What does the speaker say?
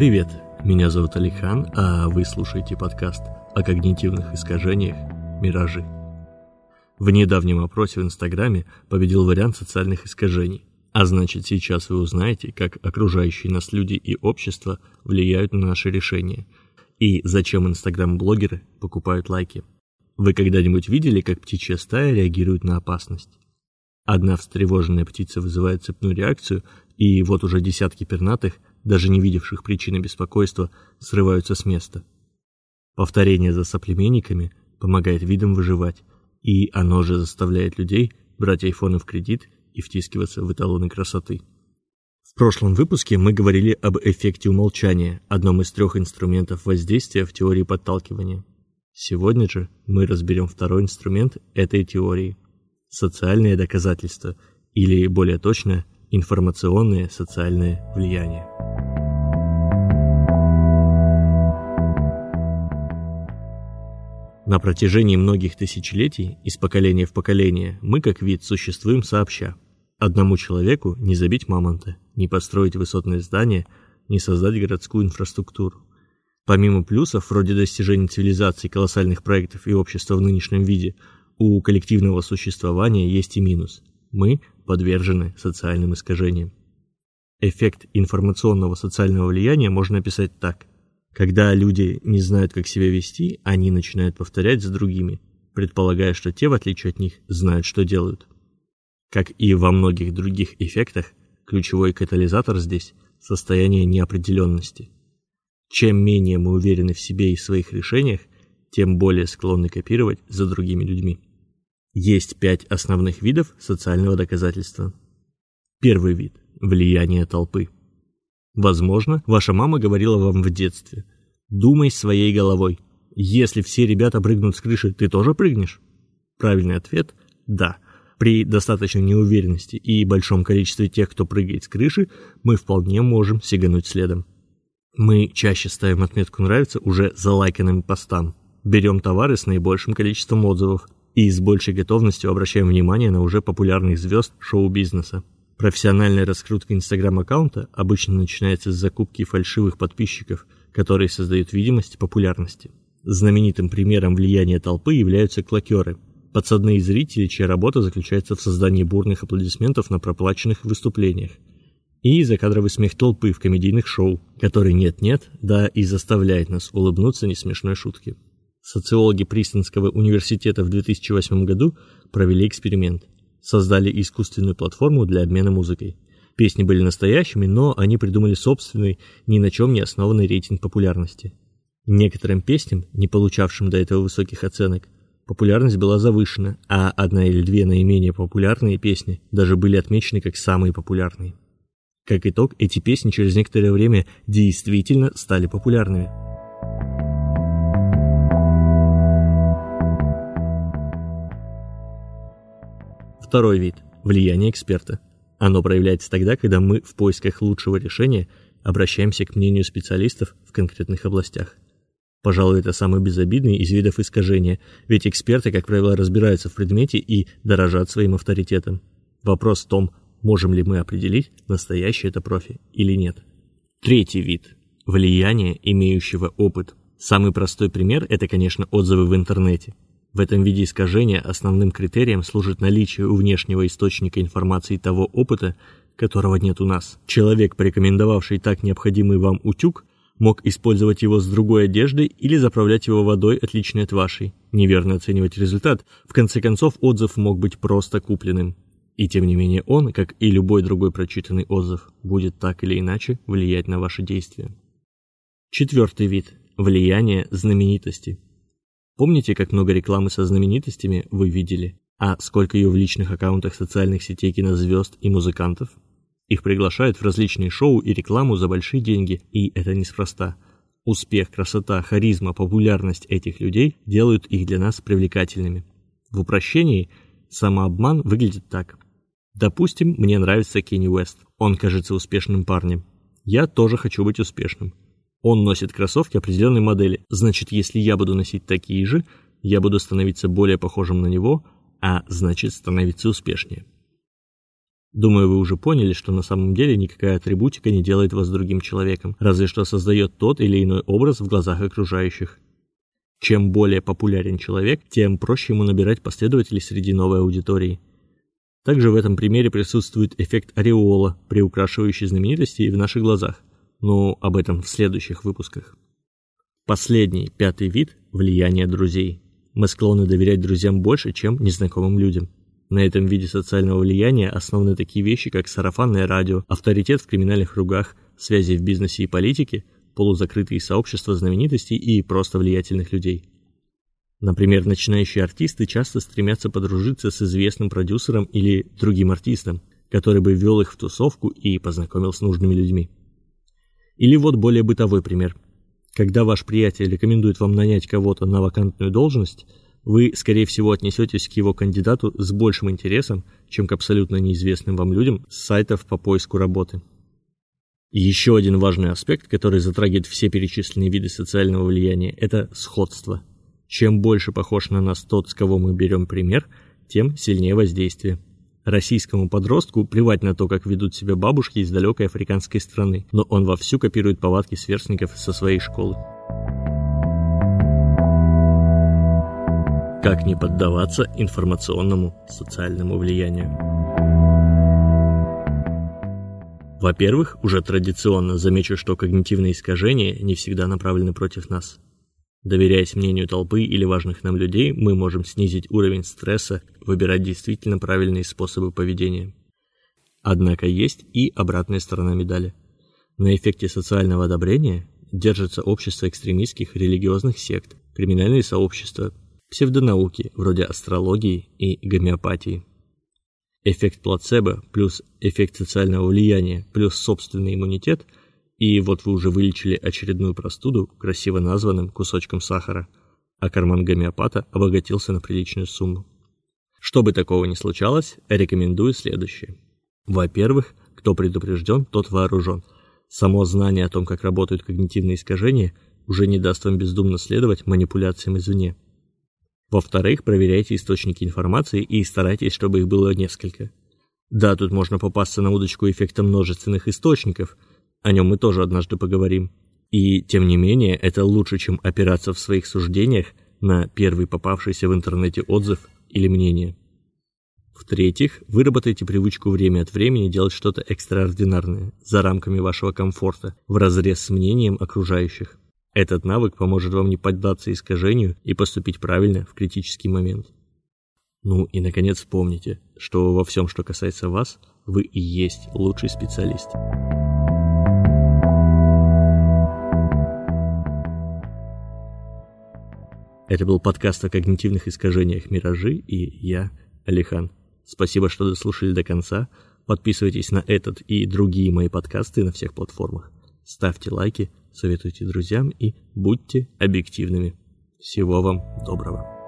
Привет, меня зовут Алихан, а вы слушаете подкаст о когнитивных искажениях «Миражи». В недавнем опросе в Инстаграме победил вариант социальных искажений, а значит сейчас вы узнаете, как окружающие нас люди и общество влияют на наши решения, и зачем инстаграм-блогеры покупают лайки. Вы когда-нибудь видели, как птичья стая реагирует на опасность? Одна встревоженная птица вызывает цепную реакцию, и вот уже десятки пернатых – даже не видевших причины беспокойства, срываются с места. Повторение за соплеменниками помогает видам выживать, и оно же заставляет людей брать айфоны в кредит и втискиваться в эталоны красоты. В прошлом выпуске мы говорили об эффекте умолчания, одном из трех инструментов воздействия в теории подталкивания. Сегодня же мы разберем второй инструмент этой теории – социальное доказательство, или, более точно, информационное социальное влияние. На протяжении многих тысячелетий, из поколения в поколение, мы как вид существуем сообща. Одному человеку не забить мамонта, не построить высотные здания, не создать городскую инфраструктуру. Помимо плюсов, вроде достижения цивилизации, колоссальных проектов и общества в нынешнем виде, у коллективного существования есть и минус. Мы подвержены социальным искажениям. Эффект информационного социального влияния можно описать так. Когда люди не знают, как себя вести, они начинают повторять за другими, предполагая, что те, в отличие от них, знают, что делают. Как и во многих других эффектах, ключевой катализатор здесь – состояние неопределенности. Чем менее мы уверены в себе и в своих решениях, тем более склонны копировать за другими людьми. Есть пять основных видов социального доказательства. Первый вид – влияние толпы. Возможно, ваша мама говорила вам в детстве «Думай своей головой. Если все ребята прыгнут с крыши, ты тоже прыгнешь?» Правильный ответ – да. При достаточной неуверенности и большом количестве тех, кто прыгает с крыши, мы вполне можем сигануть следом. Мы чаще ставим отметку «нравится» уже за лайканным постам. Берем товары с наибольшим количеством отзывов и с большей готовностью обращаем внимание на уже популярных звезд шоу-бизнеса. Профессиональная раскрутка Инстаграм-аккаунта обычно начинается с закупки фальшивых подписчиков, которые создают видимость популярности. Знаменитым примером влияния толпы являются клокеры – подсадные зрители, чья работа заключается в создании бурных аплодисментов на проплаченных выступлениях, и закадровый смех толпы в комедийных шоу, который нет-нет, да и заставляет нас улыбнуться несмешной шутке. Социологи Пристинского университета в 2008 году провели эксперимент – создали искусственную платформу для обмена музыкой. Песни были настоящими, но они придумали собственный, ни на чем не основанный рейтинг популярности. Некоторым песням, не получавшим до этого высоких оценок, популярность была завышена, а одна или две наименее популярные песни даже были отмечены как самые популярные. Как итог, эти песни через некоторое время действительно стали популярными. Второй вид – влияние эксперта. Оно проявляется тогда, когда мы в поисках лучшего решения обращаемся к мнению специалистов в конкретных областях. Пожалуй, это самый безобидный из видов искажения, ведь эксперты, как правило, разбираются в предмете и дорожат своим авторитетом. Вопрос в том, можем ли мы определить, настоящий это профи или нет. Третий вид – влияние имеющего опыт. Самый простой пример – это, конечно, отзывы в интернете. В этом виде искажения основным критерием служит наличие у внешнего источника информации того опыта, которого нет у нас. Человек, порекомендовавший так необходимый вам утюг, мог использовать его с другой одеждой или заправлять его водой, отличной от вашей. Неверно оценивать результат. В конце концов, отзыв мог быть просто купленным. И тем не менее он, как и любой другой прочитанный отзыв, будет так или иначе влиять на ваши действия. Четвертый вид – влияние знаменитости. Помните, как много рекламы со знаменитостями вы видели? А сколько ее в личных аккаунтах социальных сетей кинозвезд и музыкантов? Их приглашают в различные шоу и рекламу за большие деньги, и это неспроста. Успех, красота, харизма, популярность этих людей делают их для нас привлекательными. В упрощении самообман выглядит так. Допустим, мне нравится Кенни Уэст. Он кажется успешным парнем. Я тоже хочу быть успешным. Он носит кроссовки определенной модели. Значит, если я буду носить такие же, я буду становиться более похожим на него, а значит становиться успешнее. Думаю, вы уже поняли, что на самом деле никакая атрибутика не делает вас другим человеком, разве что создает тот или иной образ в глазах окружающих. Чем более популярен человек, тем проще ему набирать последователей среди новой аудитории. Также в этом примере присутствует эффект ореола, приукрашивающий знаменитости в наших глазах. Но об этом в следующих выпусках. Последний, пятый вид – влияние друзей. Мы склонны доверять друзьям больше, чем незнакомым людям. На этом виде социального влияния основаны такие вещи, как сарафанное радио, авторитет в криминальных кругах, связи в бизнесе и политике, полузакрытые сообщества знаменитостей и просто влиятельных людей. Например, начинающие артисты часто стремятся подружиться с известным продюсером или другим артистом, который бы ввел их в тусовку и познакомил с нужными людьми. Или вот более бытовой пример. Когда ваш приятель рекомендует вам нанять кого-то на вакантную должность – вы, скорее всего, отнесетесь к его кандидату с большим интересом, чем к абсолютно неизвестным вам людям с сайтов по поиску работы. Еще один важный аспект, который затрагивает все перечисленные виды социального влияния, это сходство. Чем больше похож на нас тот, с кого мы берем пример, тем сильнее воздействие. Российскому подростку плевать на то, как ведут себя бабушки из далекой африканской страны, но он вовсю копирует повадки сверстников со своей школы. Как не поддаваться информационному социальному влиянию? Во-первых, уже традиционно замечу, что когнитивные искажения не всегда направлены против нас. Доверяясь мнению толпы или важных нам людей, мы можем снизить уровень стресса, выбирать действительно правильные способы поведения. Однако есть и обратная сторона медали. На эффекте социального одобрения держится общество экстремистских религиозных сект, криминальные сообщества, псевдонауки вроде астрологии и гомеопатии. Эффект плацебо плюс эффект социального влияния плюс собственный иммунитет, и вот вы уже вылечили очередную простуду красиво названным кусочком сахара, а карман гомеопата обогатился на приличную сумму. Чтобы такого не случалось, рекомендую следующее. Во-первых, кто предупрежден, тот вооружен. Само знание о том, как работают когнитивные искажения, уже не даст вам бездумно следовать манипуляциям извне. Во-вторых, проверяйте источники информации и старайтесь, чтобы их было несколько. Да, тут можно попасться на удочку эффекта множественных источников, о нем мы тоже однажды поговорим. И, тем не менее, это лучше, чем опираться в своих суждениях на первый попавшийся в интернете отзыв или мнение. В-третьих, выработайте привычку время от времени делать что-то экстраординарное, за рамками вашего комфорта, в разрез с мнением окружающих. Этот навык поможет вам не поддаться искажению и поступить правильно в критический момент. Ну и, наконец, помните, что во всем, что касается вас, вы и есть лучший специалист. Это был подкаст о когнитивных искажениях «Миражи» и я, Алихан. Спасибо, что дослушали до конца. Подписывайтесь на этот и другие мои подкасты на всех платформах. Ставьте лайки – советуйте друзьям и будьте объективными. Всего вам доброго.